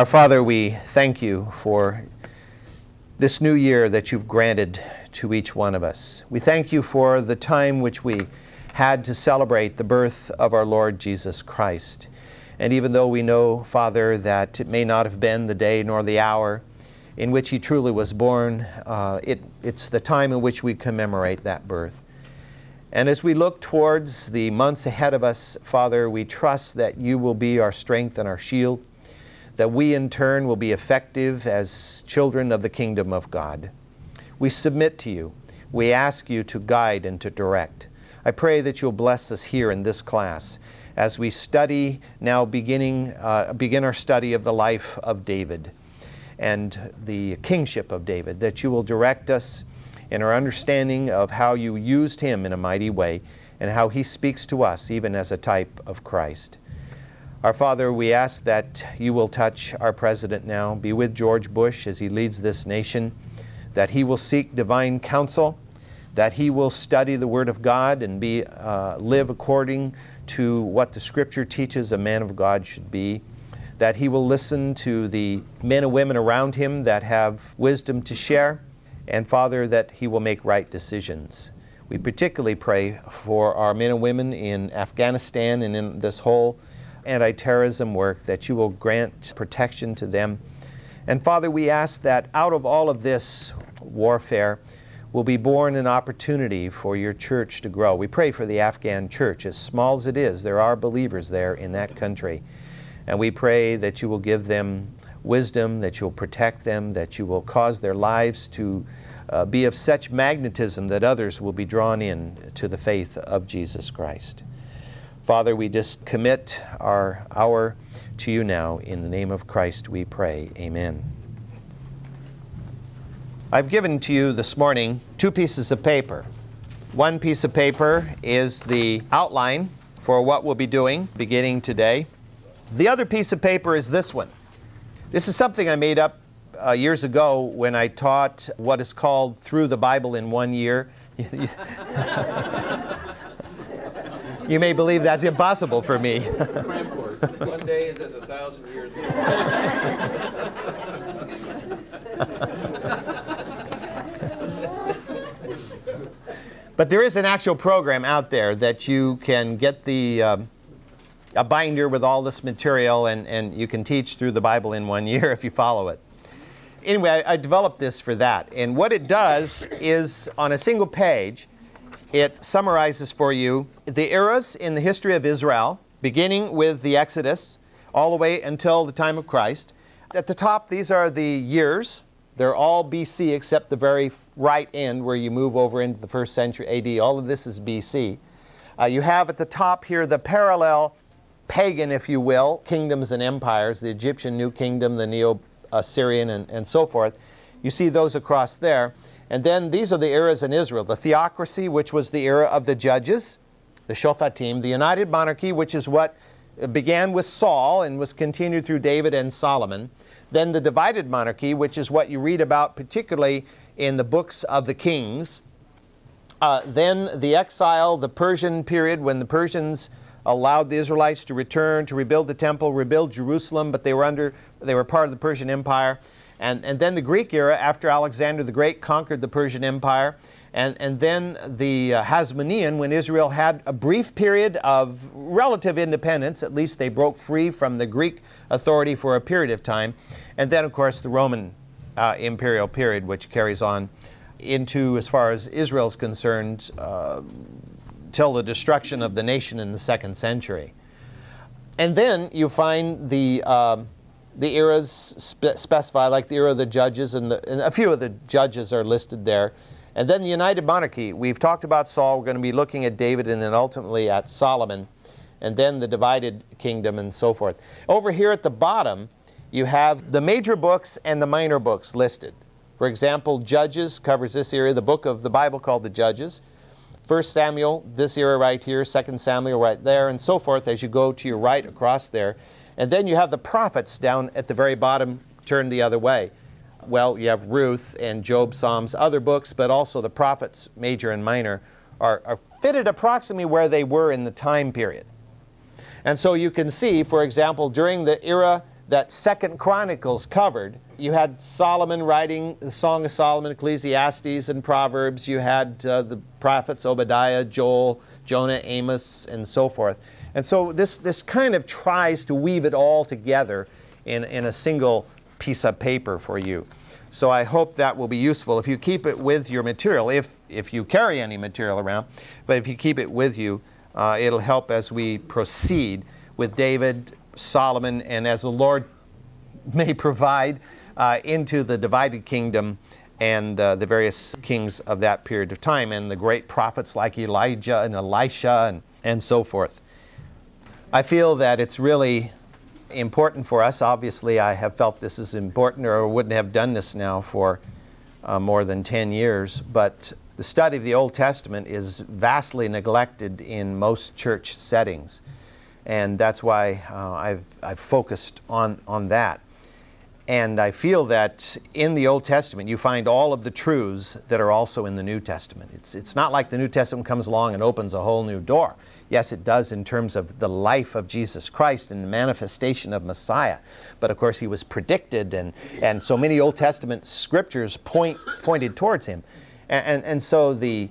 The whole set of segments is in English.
Our Father, we thank you for this new year that you've granted to each one of us. We thank you for the time which we had to celebrate the birth of our Lord Jesus Christ. And even though we know, Father, that it may not have been the day nor the hour in which He truly was born, uh, it, it's the time in which we commemorate that birth. And as we look towards the months ahead of us, Father, we trust that you will be our strength and our shield, that we in turn will be effective as children of the kingdom of God. We submit to you. We ask you to guide and to direct. I pray that you'll bless us here in this class as we study now beginning uh, begin our study of the life of David and the kingship of David that you will direct us in our understanding of how you used him in a mighty way and how he speaks to us even as a type of Christ. Our Father, we ask that you will touch our president now, be with George Bush as he leads this nation, that he will seek divine counsel, that he will study the Word of God and be, uh, live according to what the Scripture teaches a man of God should be, that he will listen to the men and women around him that have wisdom to share. And Father, that He will make right decisions. We particularly pray for our men and women in Afghanistan and in this whole anti terrorism work that you will grant protection to them. And Father, we ask that out of all of this warfare will be born an opportunity for your church to grow. We pray for the Afghan church, as small as it is, there are believers there in that country. And we pray that you will give them wisdom, that you'll protect them, that you will cause their lives to uh, be of such magnetism that others will be drawn in to the faith of Jesus Christ. Father, we just commit our hour to you now. In the name of Christ we pray. Amen. I've given to you this morning two pieces of paper. One piece of paper is the outline for what we'll be doing beginning today. The other piece of paper is this one. This is something I made up uh, years ago when I taught what is called Through the Bible in One Year. you may believe that's impossible for me. One day is as a thousand years. but there is an actual program out there that you can get the. Um, a binder with all this material, and, and you can teach through the Bible in one year if you follow it. Anyway, I, I developed this for that. And what it does is on a single page, it summarizes for you the eras in the history of Israel, beginning with the Exodus all the way until the time of Christ. At the top, these are the years. They're all BC except the very right end where you move over into the first century AD. All of this is BC. Uh, you have at the top here the parallel pagan, if you will, kingdoms and empires, the Egyptian New Kingdom, the Neo Assyrian, and, and so forth. You see those across there. And then these are the eras in Israel the theocracy, which was the era of the judges, the Shophatim, the united monarchy, which is what began with Saul and was continued through David and Solomon. Then the divided monarchy, which is what you read about particularly in the books of the kings. Uh, then the exile, the Persian period, when the Persians allowed the Israelites to return to rebuild the temple, rebuild Jerusalem, but they were under they were part of the Persian Empire. And, and then the Greek era, after Alexander the Great conquered the Persian Empire, and, and then the uh, Hasmonean, when Israel had a brief period of relative independence, at least they broke free from the Greek authority for a period of time, and then, of course, the Roman uh, imperial period, which carries on into, as far as Israel is concerned, uh, till the destruction of the nation in the second century. And then you find the, uh, the eras spe- like the era of the judges, and, the, and a few of the judges are listed there. And then the United Monarchy. We've talked about Saul. We're going to be looking at David and then ultimately at Solomon. And then the divided kingdom and so forth. Over here at the bottom, you have the major books and the minor books listed. For example, Judges covers this area, the book of the Bible called the Judges. 1 Samuel, this era right here, 2 Samuel right there, and so forth as you go to your right across there. And then you have the prophets down at the very bottom, turned the other way. Well, you have Ruth and Job, Psalms, other books, but also the prophets, major and minor, are, are fitted approximately where they were in the time period. And so you can see, for example, during the era that Second Chronicles covered. You had Solomon writing the Song of Solomon, Ecclesiastes, and Proverbs. You had uh, the prophets Obadiah, Joel, Jonah, Amos, and so forth. And so this, this kind of tries to weave it all together in, in a single piece of paper for you. So I hope that will be useful if you keep it with your material, if, if you carry any material around, but if you keep it with you, uh, it'll help as we proceed with David, Solomon, and as the Lord may provide uh, into the divided kingdom and uh, the various kings of that period of time and the great prophets like Elijah and Elisha and, and so forth. I feel that it's really important for us. Obviously, I have felt this is important or wouldn't have done this now for uh, more than 10 years. But the study of the Old Testament is vastly neglected in most church settings. And that's why uh, I've, I've focused on, on that. And I feel that in the Old Testament, you find all of the truths that are also in the New Testament. It's, it's not like the New Testament comes along and opens a whole new door. Yes, it does in terms of the life of Jesus Christ and the manifestation of Messiah. But of course, he was predicted, and, and so many Old Testament scriptures point, pointed towards him. And, and, and so the,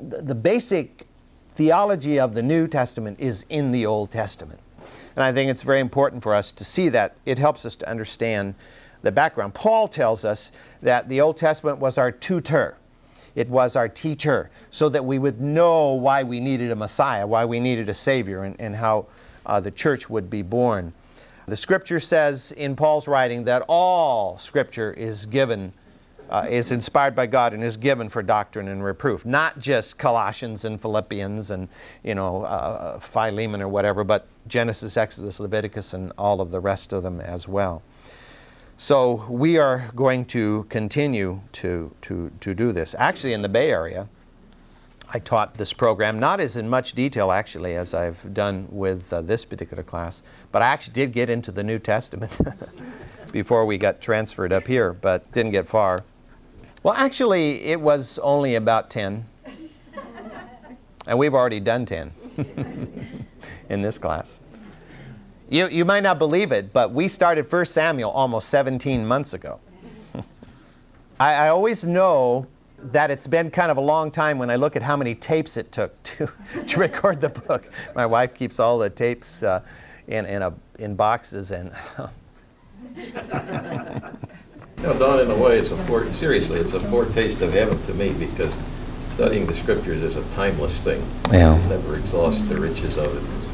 the basic theology of the New Testament is in the Old Testament. And I think it's very important for us to see that. It helps us to understand the background. Paul tells us that the Old Testament was our tutor. It was our teacher, so that we would know why we needed a Messiah, why we needed a Savior, and, and how uh, the church would be born. The scripture says in Paul's writing that all scripture is given, uh, is inspired by God and is given for doctrine and reproof. Not just Colossians and Philippians and, you know, uh, Philemon or whatever, but Genesis, Exodus, Leviticus, and all of the rest of them as well. So we are going to continue to, to, to do this. Actually, in the Bay Area, I taught this program, not as in much detail actually as I've done with uh, this particular class, but I actually did get into the New Testament before we got transferred up here, but didn't get far. Well, actually, it was only about 10, and we've already done 10 in this class. You, you might not believe it, but we started 1 Samuel almost 17 months ago. I, I always know that it's been kind of a long time when I look at how many tapes it took to, to record the book. My wife keeps all the tapes uh, in, in, a, in boxes and. you know, Don, in a way, it's a fore, seriously, it's a foretaste of heaven to me because studying the scriptures is a timeless thing. Yeah. You never exhaust the riches of it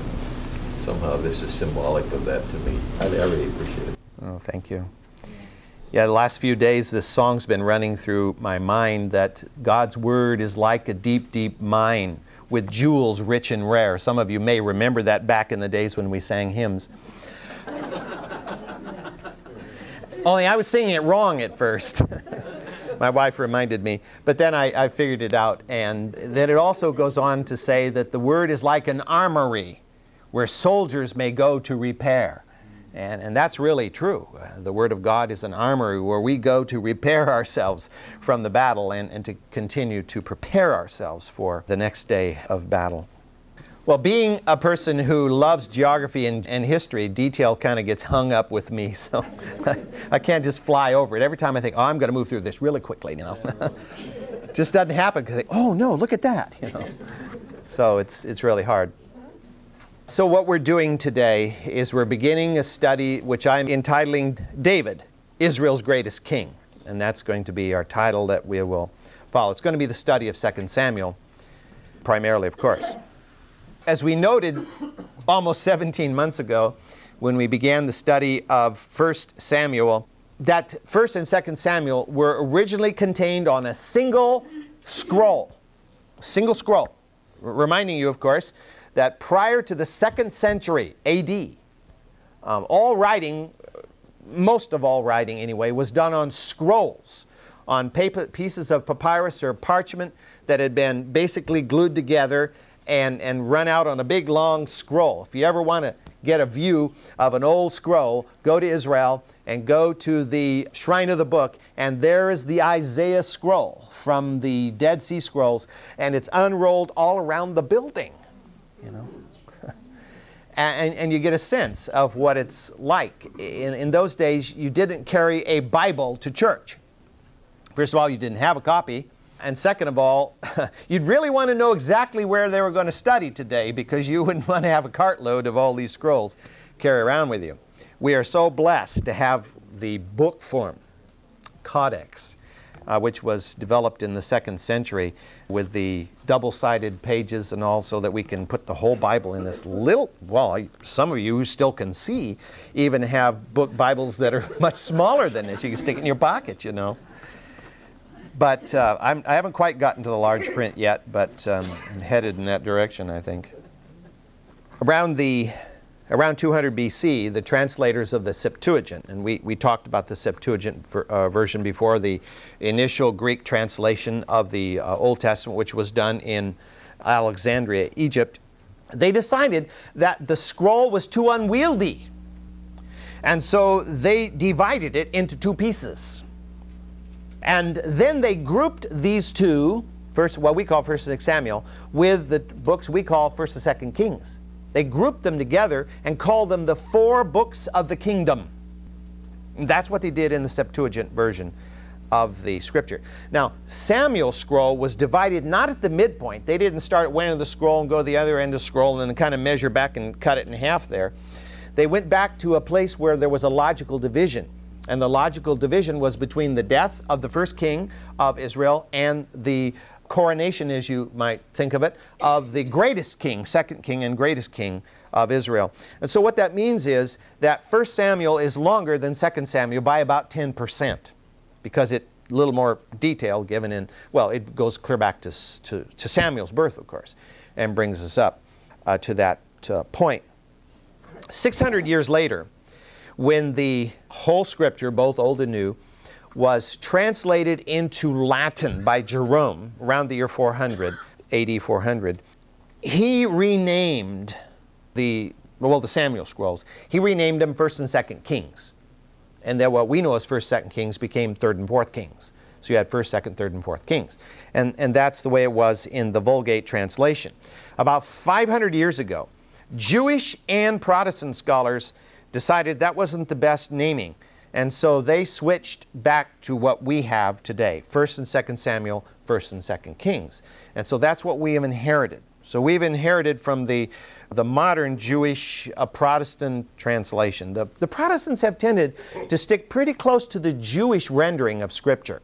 somehow this is symbolic of that to me. I, I really appreciate it. Oh, thank you. Yeah, the last few days, this song's been running through my mind that God's Word is like a deep, deep mine with jewels rich and rare. Some of you may remember that back in the days when we sang hymns. Only I was singing it wrong at first. my wife reminded me. But then I, I, figured it out. And then it also goes on to say that the Word is like an armory where soldiers may go to repair. And, and that's really true. Uh, the Word of God is an armory where we go to repair ourselves from the battle and, and to continue to prepare ourselves for the next day of battle. Well, being a person who loves geography and, and history, detail kind of gets hung up with me, so I can't just fly over it. Every time I think, oh, I'm going to move through this really quickly, you know. just doesn't happen because, oh no, look at that, you know. So it's, it's really hard. So, what we're doing today is we're beginning a study which I'm entitling David, Israel's Greatest King. And that's going to be our title that we will follow. It's going to be the study of 2 Samuel, primarily, of course. As we noted almost 17 months ago, when we began the study of 1 Samuel, that 1st and 2nd Samuel were originally contained on a single scroll. Single scroll. R- reminding you, of course, that prior to the second century AD, um, all writing, most of all writing anyway, was done on scrolls, on paper, pieces of papyrus or parchment that had been basically glued together and, and run out on a big long scroll. If you ever want to get a view of an old scroll, go to Israel and go to the Shrine of the Book, and there is the Isaiah scroll from the Dead Sea Scrolls, and it's unrolled all around the building you know. and, and you get a sense of what it's like. In, in those days, you didn't carry a Bible to church. First of all, you didn't have a copy. And second of all, you'd really want to know exactly where they were going to study today because you wouldn't want to have a cartload of all these scrolls carry around with you. We are so blessed to have the book form, Codex, uh, which was developed in the second century with the double sided pages and all, so that we can put the whole Bible in this little. Well, some of you still can see, even have book Bibles that are much smaller than this. You can stick it in your pocket, you know. But uh, I'm, I have not quite gotten to the large print yet, but um, I'm headed in that direction, I think. Around the around 200 BC, the translators of the Septuagint, and we, we talked about the Septuagint ver, uh, version before, the initial Greek translation of the uh, Old Testament, which was done in Alexandria, Egypt, they decided that the scroll was too unwieldy. And so they divided it into two pieces. And then they grouped these two, first what we call First and 2nd Samuel, with the books we call First and Second Kings. They grouped them together and called them the four books of the kingdom. And that's what they did in the Septuagint version of the scripture. Now, Samuel's scroll was divided not at the midpoint. They didn't start at one end of the scroll and go to the other end of the scroll and then kind of measure back and cut it in half there. They went back to a place where there was a logical division. And the logical division was between the death of the first king of Israel and the coronation, as you might think of it, of the greatest king, second king and greatest king of Israel. And so what that means is that 1 Samuel is longer than 2 Samuel by about 10% because it a little more detail given in, well, it goes clear back to, to, to Samuel's birth, of course, and brings us up uh, to that uh, point. 600 years later, when the whole scripture, both Old and New, was translated into Latin by Jerome around the year 400, AD 400, he renamed the, well, the Samuel scrolls. He renamed them 1st and 2nd Kings. And then what we know as 1st, 2nd Kings became 3rd and 4th Kings. So you had 1st, 2nd, 3rd, and 4th Kings. And, and that's the way it was in the Vulgate translation. About 500 years ago, Jewish and Protestant scholars decided that wasn't the best naming. And so they switched back to what we have today 1st and 2nd Samuel, 1st and 2nd Kings. And so that's what we have inherited. So we've inherited from the, the modern Jewish uh, Protestant translation. The, the Protestants have tended to stick pretty close to the Jewish rendering of Scripture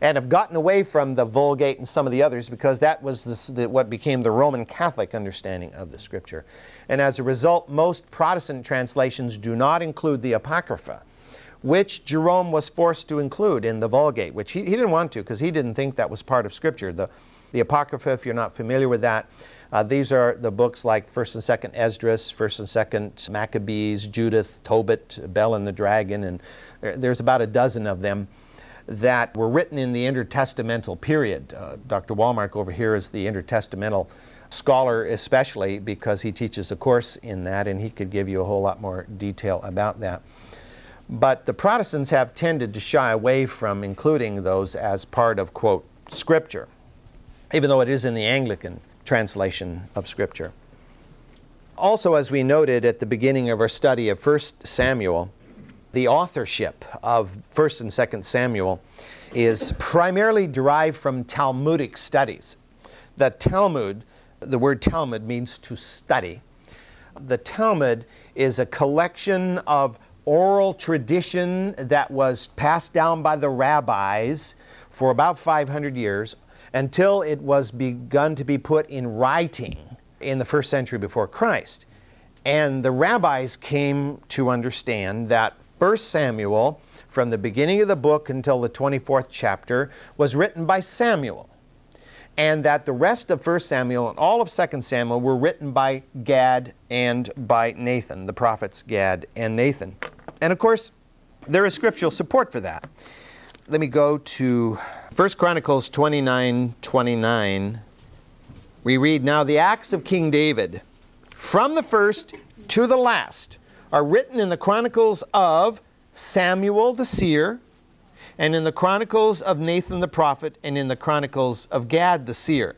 and have gotten away from the Vulgate and some of the others because that was the, what became the Roman Catholic understanding of the Scripture. And as a result, most Protestant translations do not include the Apocrypha, which Jerome was forced to include in the Vulgate, which he, he didn't want to because he didn't think that was part of Scripture. The, the Apocrypha, if you're not familiar with that, uh, these are the books like 1st and 2nd Esdras, 1st and 2nd Maccabees, Judith, Tobit, Bel and the Dragon, and there's about a dozen of them that were written in the intertestamental period. Uh, Dr. Wallmark over here is the intertestamental scholar, especially because he teaches a course in that, and he could give you a whole lot more detail about that. But the Protestants have tended to shy away from including those as part of, quote, Scripture, even though it is in the Anglican translation of Scripture. Also, as we noted at the beginning of our study of 1 Samuel, the authorship of 1st and 2nd Samuel is primarily derived from Talmudic studies. The Talmud, the word Talmud means to study. The Talmud is a collection of oral tradition that was passed down by the rabbis for about 500 years until it was begun to be put in writing in the first century before Christ. And the rabbis came to understand that 1 Samuel, from the beginning of the book until the 24th chapter, was written by Samuel. And that the rest of 1 Samuel and all of 2 Samuel were written by Gad and by Nathan, the prophets Gad and Nathan. And of course, there is scriptural support for that. Let me go to 1 Chronicles 29 29. We read, Now the acts of King David, from the first to the last, are written in the Chronicles of Samuel the seer, and in the Chronicles of Nathan the prophet, and in the Chronicles of Gad the seer.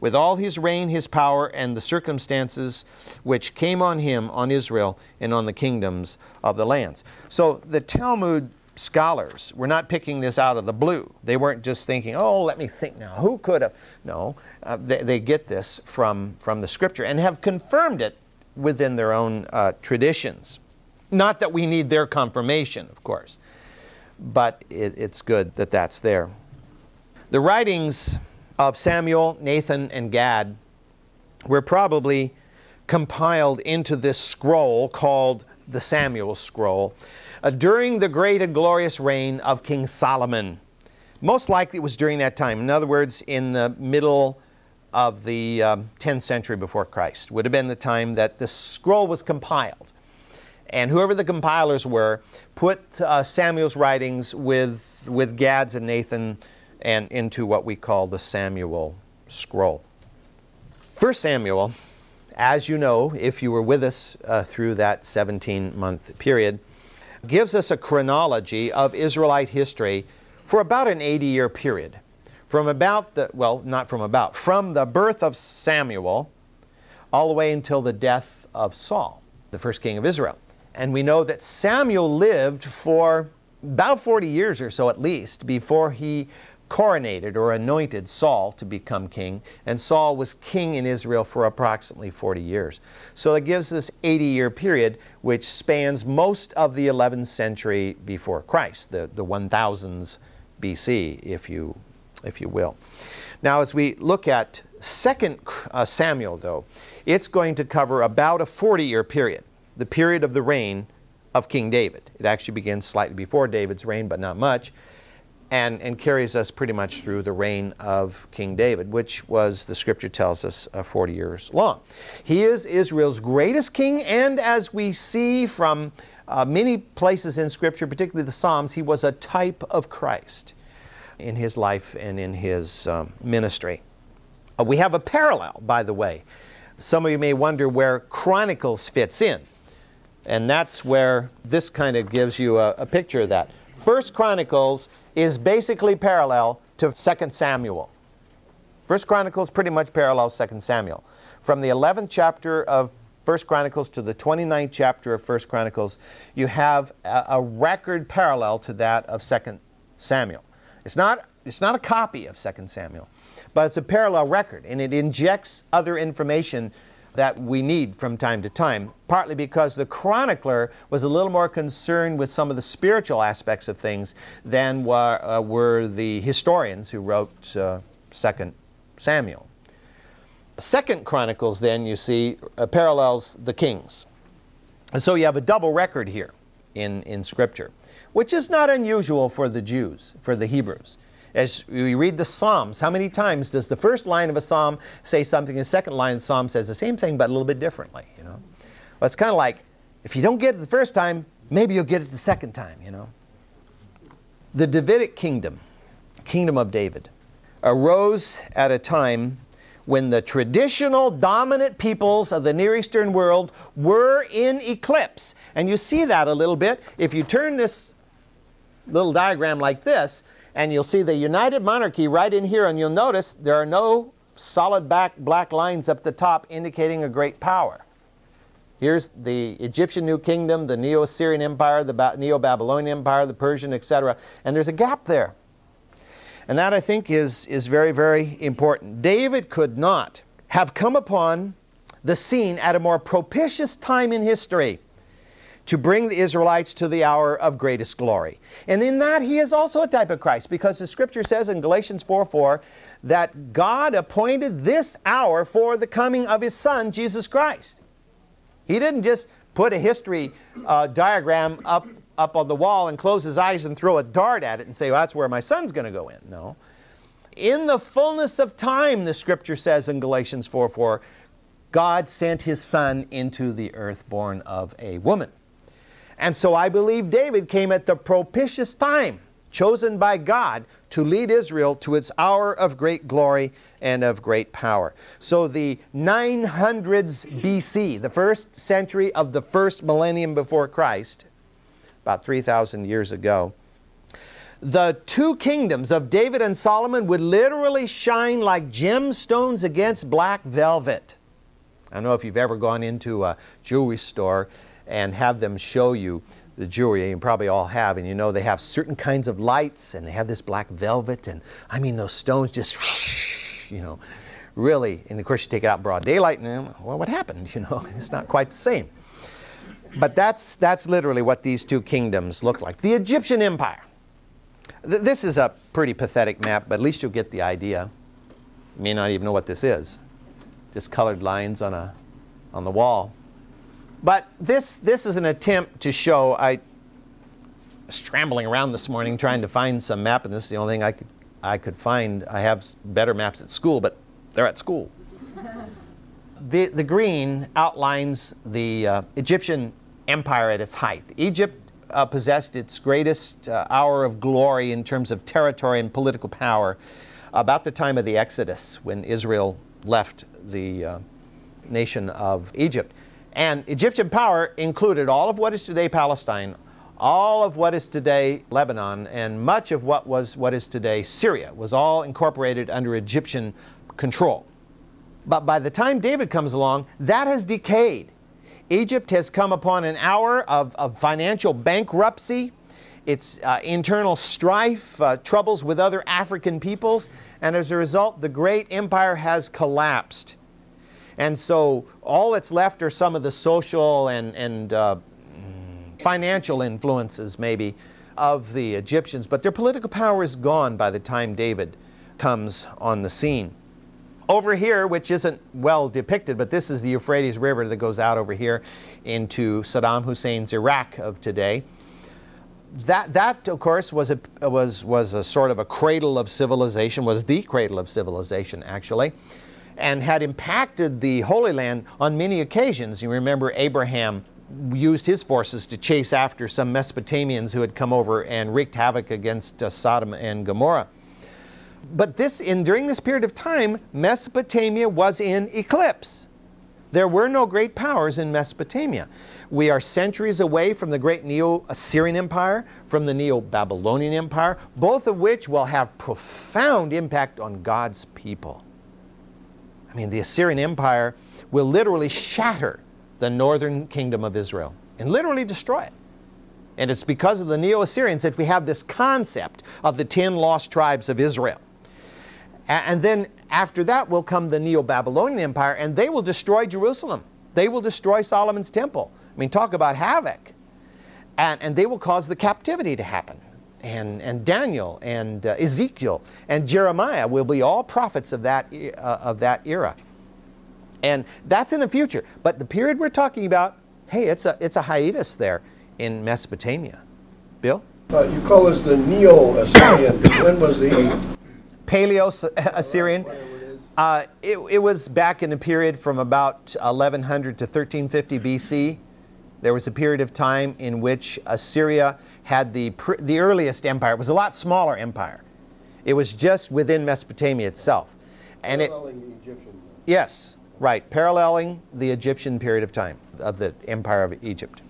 With all his reign, his power, and the circumstances which came on him, on Israel, and on the kingdoms of the lands. So the Talmud scholars were not picking this out of the blue. They weren't just thinking, oh, let me think now, who could have? No, uh, they, they, get this from, from the scripture and have confirmed it within their own uh, traditions. Not that we need their confirmation, of course, but it, it's good that that's there. The writings of Samuel, Nathan, and Gad were probably compiled into this scroll called the Samuel Scroll uh, during the great and glorious reign of King Solomon. Most likely it was during that time. In other words, in the middle of the um, 10th century before Christ would have been the time that the scroll was compiled. And whoever the compilers were put uh, Samuel's writings with, with Gad's and Nathan and into what we call the Samuel scroll. First Samuel, as you know, if you were with us uh, through that 17 month period, gives us a chronology of Israelite history for about an 80 year period. From about the, well, not from about, from the birth of Samuel all the way until the death of Saul, the first king of Israel. And we know that Samuel lived for about 40 years or so at least before he coronated or anointed Saul to become king, and Saul was king in Israel for approximately 40 years. So that gives us 80 year period which spans most of the 11th century before Christ, the, the 1000s BC, if you, if you will. Now, as we look at 2nd uh, Samuel, though, it's going to cover about a 40 year period, the period of the reign of King David. It actually begins slightly before David's reign, but not much and, and carries us pretty much through the reign of King David, which was, the scripture tells us, uh, 40 years long. He is Israel's greatest king, and as we see from uh, many places in scripture, particularly the Psalms, he was a type of Christ in his life and in his um, ministry. Uh, we have a parallel, by the way. Some of you may wonder where Chronicles fits in. And that's where this kind of gives you a, a picture of that. First Chronicles is basically parallel to 2 Samuel. First Chronicles pretty much parallels 2 Samuel. From the 11th chapter of First Chronicles to the 29th chapter of First Chronicles, you have a, a record parallel to that of 2 Samuel. It's not, it's not a copy of 2 Samuel, but it's a parallel record, and it injects other information that we need from time to time, partly because the chronicler was a little more concerned with some of the spiritual aspects of things than were, uh, were the historians who wrote uh, Second Samuel. Second Chronicles, then, you see, uh, parallels the Kings. And so you have a double record here in, in Scripture, which is not unusual for the Jews, for the Hebrews. As we read the Psalms, how many times does the first line of a psalm say something, the second line of the psalm says the same thing but a little bit differently, you know? Well, it's kind of like if you don't get it the first time, maybe you'll get it the second time, you know? The Davidic kingdom, kingdom of David, arose at a time when the traditional dominant peoples of the Near Eastern world were in eclipse. And you see that a little bit if you turn this little diagram like this and you'll see the United Monarchy right in here, and you'll notice there are no solid back black lines up the top indicating a great power. Here's the Egyptian New Kingdom, the Neo Assyrian Empire, the ba- Neo Babylonian Empire, the Persian, etc. And there's a gap there. And that I think is, is very, very important. David could not have come upon the scene at a more propitious time in history to bring the Israelites to the hour of greatest glory. And in that, he is also a type of Christ because the scripture says in Galatians 4 4 that God appointed this hour for the coming of his Son, Jesus Christ. He didn't just put a history uh, diagram up, up on the wall and close his eyes and throw a dart at it and say, well, that's where my son's going to go in. No. In the fullness of time, the scripture says in Galatians 4 4, God sent his son into the earth born of a woman. And so I believe David came at the propitious time, chosen by God to lead Israel to its hour of great glory and of great power. So the 900s BC, the first century of the first millennium before Christ, about 3,000 years ago, the two kingdoms of David and Solomon would literally shine like gemstones against black velvet. I don't know if you've ever gone into a jewelry store and have them show you the jewelry, you probably all have, and you know they have certain kinds of lights and they have this black velvet, and I mean those stones just, you know, really, and of course you take it out broad daylight, and well, what happened? You know, it's not quite the same. But that's, that's literally what these two kingdoms look like. The Egyptian Empire. Th- this is a pretty pathetic map, but at least you'll get the idea. You may not even know what this is. Just colored lines on, a, on the wall. But this, this is an attempt to show, I scrambling around this morning trying to find some map, and this is the only thing I could, I could find. I have better maps at school, but they're at school. the, the green outlines the uh, Egyptian empire at its height. Egypt uh, possessed its greatest uh, hour of glory in terms of territory and political power about the time of the Exodus when Israel left the uh, nation of Egypt. And Egyptian power included all of what is today Palestine, all of what is today Lebanon, and much of what was what is today Syria was all incorporated under Egyptian control. But by the time David comes along, that has decayed. Egypt has come upon an hour of, of financial bankruptcy, its uh, internal strife, uh, troubles with other African peoples, and as a result, the great empire has collapsed. And so all that's left are some of the social and, and uh, financial influences, maybe, of the Egyptians, but their political power is gone by the time David comes on the scene. Over here, which isn't well depicted, but this is the Euphrates River that goes out over here into Saddam Hussein's Iraq of today. That, that of course, was a, was, was a sort of a cradle of civilization, was the cradle of civilization, actually, and had impacted the Holy Land on many occasions. You remember Abraham used his forces to chase after some Mesopotamians who had come over and wreaked havoc against uh, Sodom and Gomorrah but this in during this period of time, Mesopotamia was in eclipse. There were no great powers in Mesopotamia. We are centuries away from the great Neo Assyrian Empire, from the Neo Babylonian Empire, both of which will have profound impact on God's people. I mean, the Assyrian Empire will literally shatter the northern kingdom of Israel and literally destroy it. And it's because of the Neo Assyrians that we have this concept of the ten lost tribes of Israel. And then after that will come the Neo Babylonian Empire, and they will destroy Jerusalem. They will destroy Solomon's temple. I mean, talk about havoc. And, and they will cause the captivity to happen. And, and Daniel and uh, Ezekiel and Jeremiah will be all prophets of that, uh, of that era. And that's in the future. But the period we're talking about, hey, it's a, it's a hiatus there in Mesopotamia. Bill? Uh, you call this the Neo Assyrian. when was the Paleo Assyrian. Uh, it, it, was back in a period from about 1100 to 1350 BC. There was a period of time in which Assyria had the, the earliest empire. It was a lot smaller empire. It was just within Mesopotamia itself. And paralleling it, the Egyptian. Yes, right, paralleling the Egyptian period of time of the empire of Egypt.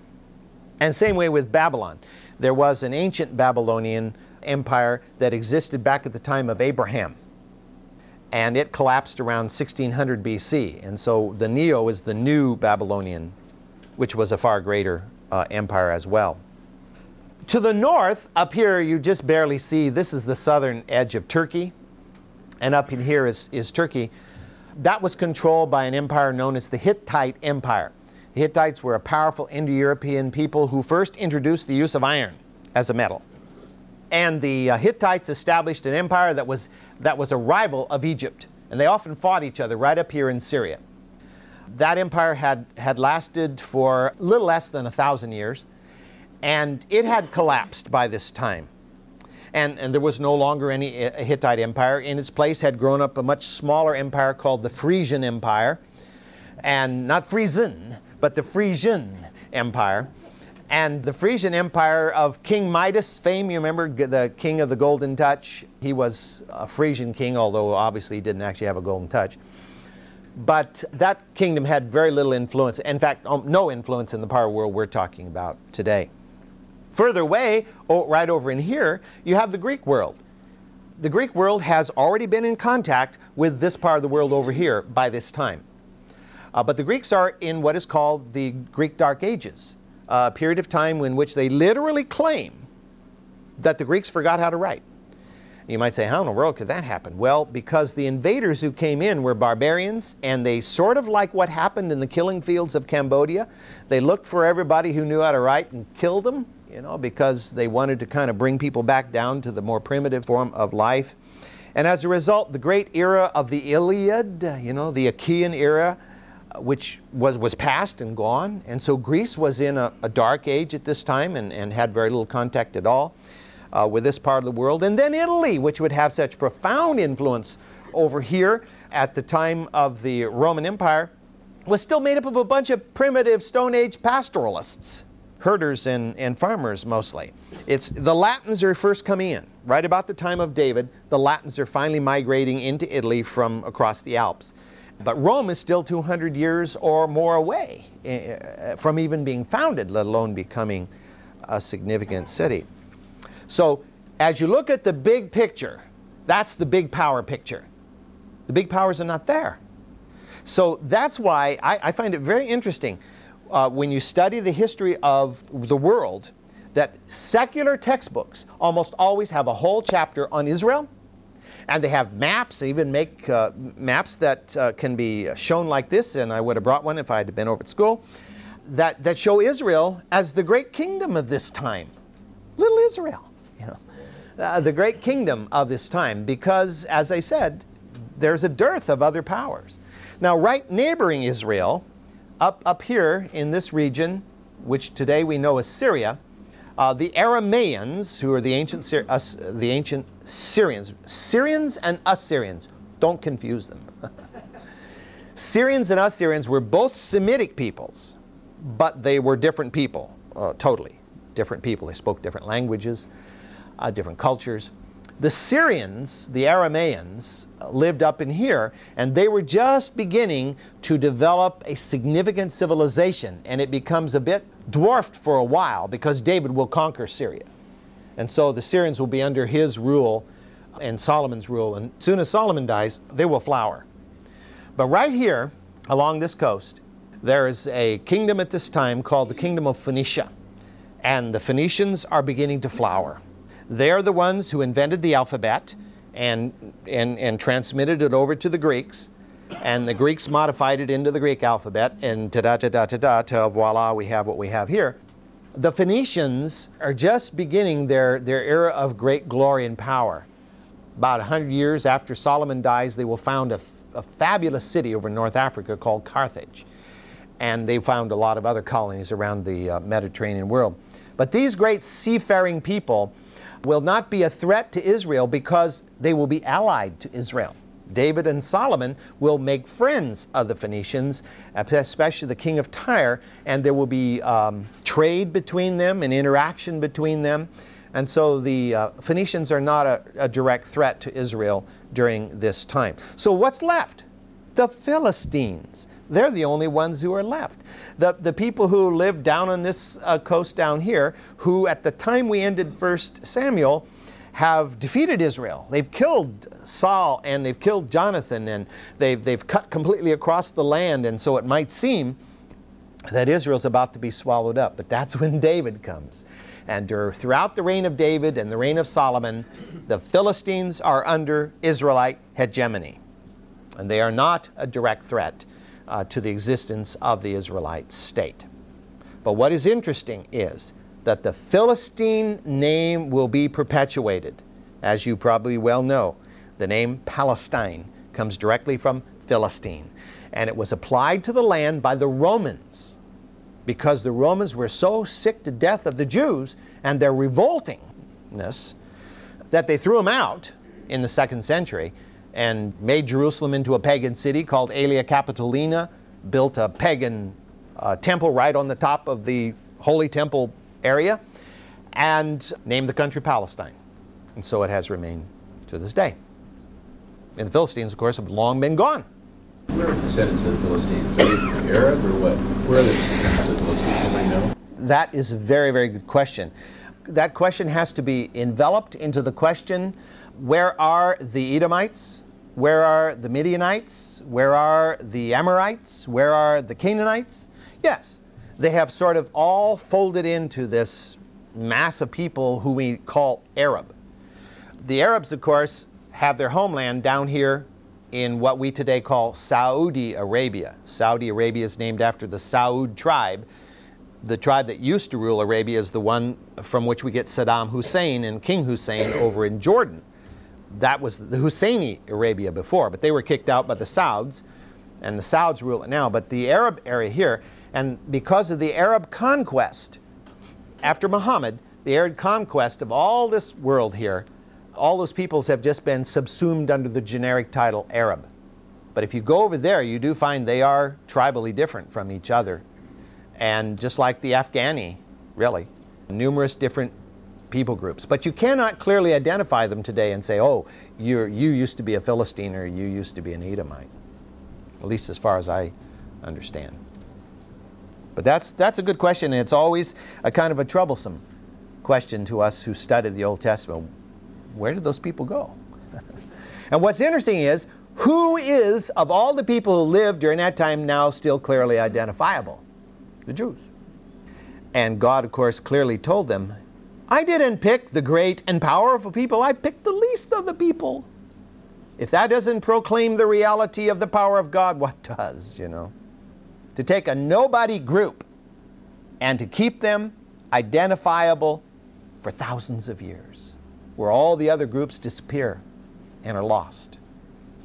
And same way with Babylon. There was an ancient Babylonian empire that existed back at the time of Abraham. And it collapsed around 1600 BC. And so the Neo is the new Babylonian, which was a far greater uh, empire as well. To the north, up here, you just barely see this is the southern edge of Turkey. And up in here is, is Turkey. That was controlled by an empire known as the Hittite Empire. The Hittites were a powerful Indo European people who first introduced the use of iron as a metal. And the uh, Hittites established an empire that was, that was a rival of Egypt. And they often fought each other right up here in Syria. That empire had, had lasted for a little less than a thousand years, and it had collapsed by this time. And, and there was no longer any uh, Hittite empire. In its place had grown up a much smaller empire called the Phrygian Empire. And not Frisian, but the Phrygian Empire. And the Phrygian Empire of King Midas fame, you remember the king of the golden touch? He was a Phrygian king, although obviously he didn't actually have a golden touch. But that kingdom had very little influence, in fact, um, no influence in the the world we're talking about today. Further away, oh, right over in here, you have the Greek world. The Greek world has already been in contact with this part of the world over here by this time. Uh, but the Greeks are in what is called the Greek Dark Ages, a period of time in which they literally claim that the Greeks forgot how to write. You might say, how in the world could that happen? Well, because the invaders who came in were barbarians, and they sort of like what happened in the killing fields of Cambodia. They looked for everybody who knew how to write and killed them, you know, because they wanted to kind of bring people back down to the more primitive form of life. And as a result, the great era of the Iliad, you know, the Achaean era, which was, was past and gone. And so Greece was in a, a dark age at this time and, and had very little contact at all uh, with this part of the world. And then Italy, which would have such profound influence over here at the time of the Roman Empire, was still made up of a bunch of primitive Stone Age pastoralists, herders and, and farmers mostly. It's, the Latins are first coming in. Right about the time of David, the Latins are finally migrating into Italy from across the Alps. But Rome is still 200 years or more away uh, from even being founded, let alone becoming a significant city. So as you look at the big picture, that's the big power picture. The big powers are not there. So that's why I, I find it very interesting uh, when you study the history of the world that secular textbooks almost always have a whole chapter on Israel. And they have maps, they even make uh, maps that uh, can be shown like this, and I would have brought one if I had been over at school, that, that show Israel as the great kingdom of this time. Little Israel you know, uh, the great kingdom of this time, because, as I said, there's a dearth of other powers. Now, right neighboring Israel, up, up here in this region, which today we know as Syria, uh, the Aramaeans, who are the ancient, Syri- uh, the ancient Syrians, Syrians and Assyrians, don't confuse them. Syrians and Assyrians were both Semitic peoples, but they were different people, uh, totally different people. They spoke different languages uh, different cultures. The Syrians, the Aramaeans, lived up in here, and they were just beginning to develop a significant civilization, and it becomes a bit dwarfed for a while because David will conquer Syria. And so the Syrians will be under his rule and Solomon's rule, and as soon as Solomon dies, they will flower. But right here, along this coast, there is a kingdom at this time called the Kingdom of Phoenicia, and the Phoenicians are beginning to flower. They're the ones who invented the alphabet and, and, and transmitted it over to the Greeks. And the Greeks modified it into the Greek alphabet, and ta da ta da ta da, till voila, we have what we have here. The Phoenicians are just beginning their, their era of great glory and power. About 100 years after Solomon dies, they will found a, a fabulous city over in North Africa called Carthage. And they found a lot of other colonies around the uh, Mediterranean world. But these great seafaring people, will not be a threat to Israel because they will be allied to Israel. David and Solomon will make friends of the Phoenicians, especially the king of Tyre, and there will be um, trade between them and interaction between them. And so the uh, Phoenicians are not a, a direct threat to Israel during this time. So what's left? The Philistines. They're the only ones who are left. The, the people who live down on this uh, coast down here, who at the time we ended First Samuel, have defeated Israel. They've killed Saul and they've killed Jonathan and they've, they've cut completely across the land. And so it might seem that Israel's about to be swallowed up. But that's when David comes. And throughout the reign of David and the reign of Solomon, the Philistines are under Israelite hegemony. And they are not a direct threat uh, to the existence of the Israelite state. But what is interesting is that the Philistine name will be perpetuated. As you probably well know, the name Palestine comes directly from Philistine. And it was applied to the land by the Romans because the Romans were so sick to death of the Jews and their revoltingness that they threw them out in the second century and made Jerusalem into a pagan city called Aelia Capitolina, built a pagan uh, temple right on the top of the Holy Temple area, and named the country Palestine. And so it has remained to this day. And the Philistines, of course, have long been gone. Where are the descendants of the Philistines? Are they Arab or what? Where are the descendants of the Philistines? Anybody know? That is a very, very good question. that question has to be enveloped into the question where are the Edomites? Where are the Midianites? Where are the Amorites? Where are the Canaanites? Yes, they have sort of all folded into this mass of people who we call Arab. The Arabs, of course, have their homeland down here in what we today call Saudi Arabia. Saudi Arabia is named after the Saud tribe. The tribe that used to rule Arabia is the one from which we get Saddam Hussein and King Hussein over in Jordan that was the Husseini Arabia before, but they were kicked out by the Sauds, and the Sauds rule it now. But the Arab area here, and because of the Arab conquest, after Muhammad, the Arab conquest of all this world here, all those peoples have just been subsumed under the generic title Arab. But if you go over there, you do find they are tribally different from each other. And just like the Afghani, really, numerous different people groups. But you cannot clearly identify them today and say, oh, you you used to be a Philistine or you used to be an Edomite, at least as far as I understand. But that's, that's a good question, and it's always a kind of a troublesome question to us who study the Old Testament. Where did those people go? and what's interesting is, who is, of all the people who lived during that time, now still clearly identifiable? The Jews. And God, of course, clearly told them I didn't pick the great and powerful people, I picked the least of the people. If that doesn't proclaim the reality of the power of God, what does, you know? To take a nobody group and to keep them identifiable for thousands of years, where all the other groups disappear and are lost.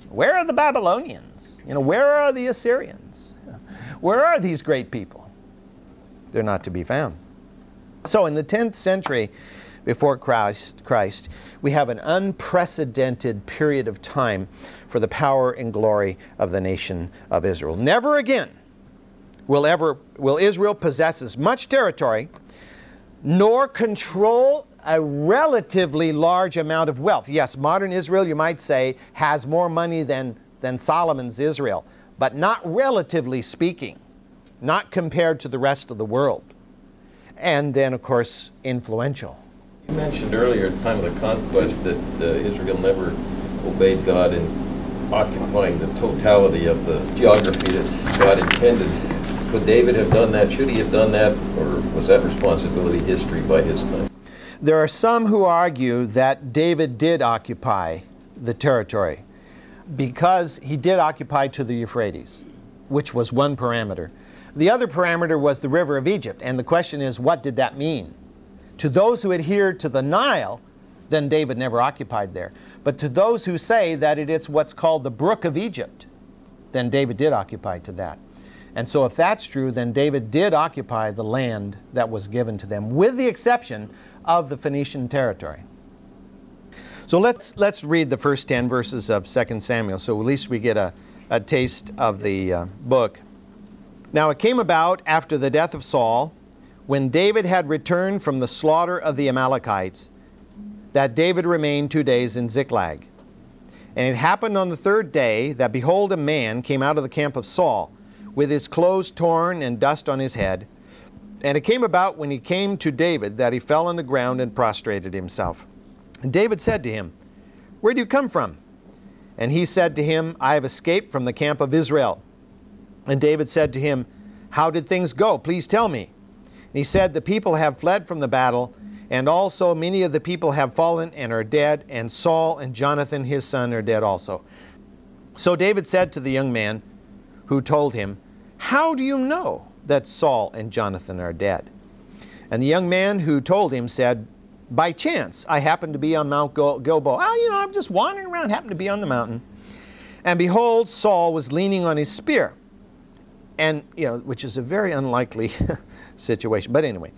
Where are the Babylonians? You know, where are the Assyrians? Where are these great people? They're not to be found. So in the 10th century before Christ, Christ, we have an unprecedented period of time for the power and glory of the nation of Israel. Never again will ever will Israel possess as much territory nor control a relatively large amount of wealth. Yes, modern Israel, you might say, has more money than, than Solomon's Israel, but not relatively speaking, not compared to the rest of the world and then, of course, influential. You mentioned earlier at the time of the conquest that uh, Israel never obeyed God in occupying the totality of the geography that God intended. Could David have done that? Should he have done that? Or was that responsibility history by his time? There are some who argue that David did occupy the territory because he did occupy to the Euphrates, which was one parameter. The other parameter was the river of Egypt, and the question is, what did that mean? To those who adhere to the Nile, then David never occupied there. But to those who say that it is what's called the brook of Egypt, then David did occupy to that. And so, if that's true, then David did occupy the land that was given to them, with the exception of the Phoenician territory. So let's, let's read the first 10 verses of 2 Samuel, so at least we get a, a taste of the uh, book. Now it came about after the death of Saul, when David had returned from the slaughter of the Amalekites, that David remained two days in Ziklag. And it happened on the third day that behold, a man came out of the camp of Saul, with his clothes torn and dust on his head. And it came about when he came to David that he fell on the ground and prostrated himself. And David said to him, Where do you come from? And he said to him, I have escaped from the camp of Israel. And David said to him, How did things go? Please tell me. And he said, The people have fled from the battle, and also many of the people have fallen and are dead, and Saul and Jonathan his son are dead also. So David said to the young man who told him, How do you know that Saul and Jonathan are dead? And the young man who told him said, By chance, I happened to be on Mount Gil- Gilboa. Oh, you know, I'm just wandering around, happened to be on the mountain. And behold, Saul was leaning on his spear and you know, which is a very unlikely situation. But anyway,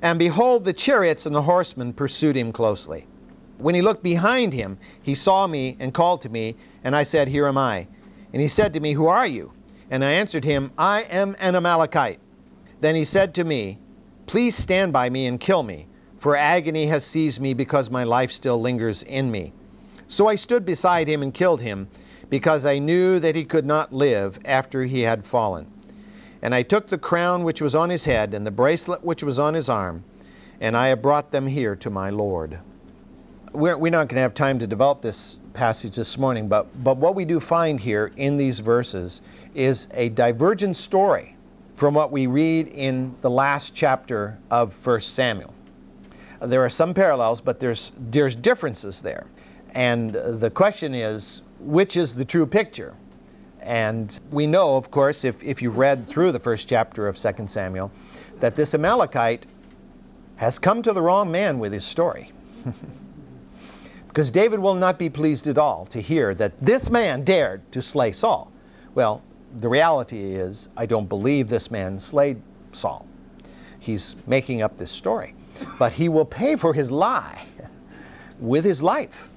and behold, the chariots and the horsemen pursued him closely. When he looked behind him, he saw me and called to me, and I said, Here am I. And he said to me, Who are you? And I answered him, I am an Amalekite. Then he said to me, Please stand by me and kill me, for agony has seized me because my life still lingers in me. So I stood beside him and killed him, because I knew that he could not live after he had fallen. And I took the crown which was on his head, and the bracelet which was on his arm, and I have brought them here to my Lord. We're, we're not going to have time to develop this passage this morning, but, but what we do find here in these verses is a divergent story from what we read in the last chapter of 1 Samuel. There are some parallels, but there's, there's differences there. And the question is, which is the true picture? And we know, of course, if, if you read through the first chapter of 2 Samuel, that this Amalekite has come to the wrong man with his story. because David will not be pleased at all to hear that this man dared to slay Saul. Well, the reality is, I don't believe this man slayed Saul. He's making up this story. But he will pay for his lie with his life,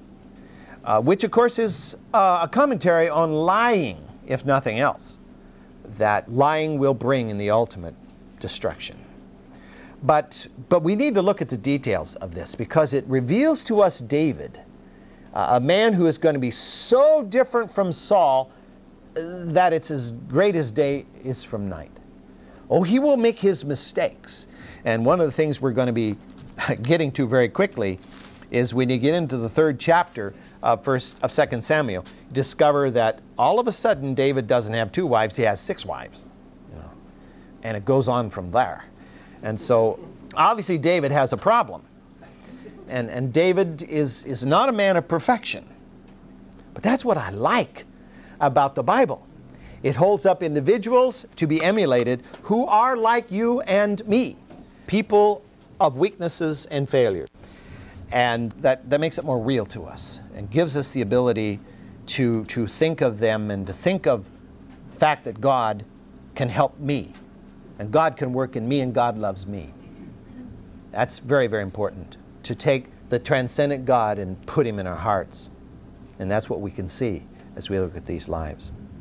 uh, which, of course, is uh, a commentary on lying, if nothing else, that lying will bring in the ultimate destruction. But, but we need to look at the details of this because it reveals to us David, uh, a man who is going to be so different from Saul uh, that it's as great as day is from night. Oh, he will make his mistakes. And one of the things we're going to be getting to very quickly is when you get into the third chapter of first of Second Samuel, discover that all of a sudden David doesn't have two wives; he has six wives, you know, and it goes on from there. And so, obviously, David has a problem. And, and David is, is not a man of perfection. But that's what I like about the Bible. It holds up individuals to be emulated who are like you and me, people of weaknesses and failures. And that, that makes it more real to us and gives us the ability to, to think of them and to think of the fact that God can help me and God can work in me and God loves me. That's very, very important to take the transcendent God and put him in our hearts. And that's what we can see as we look at these lives.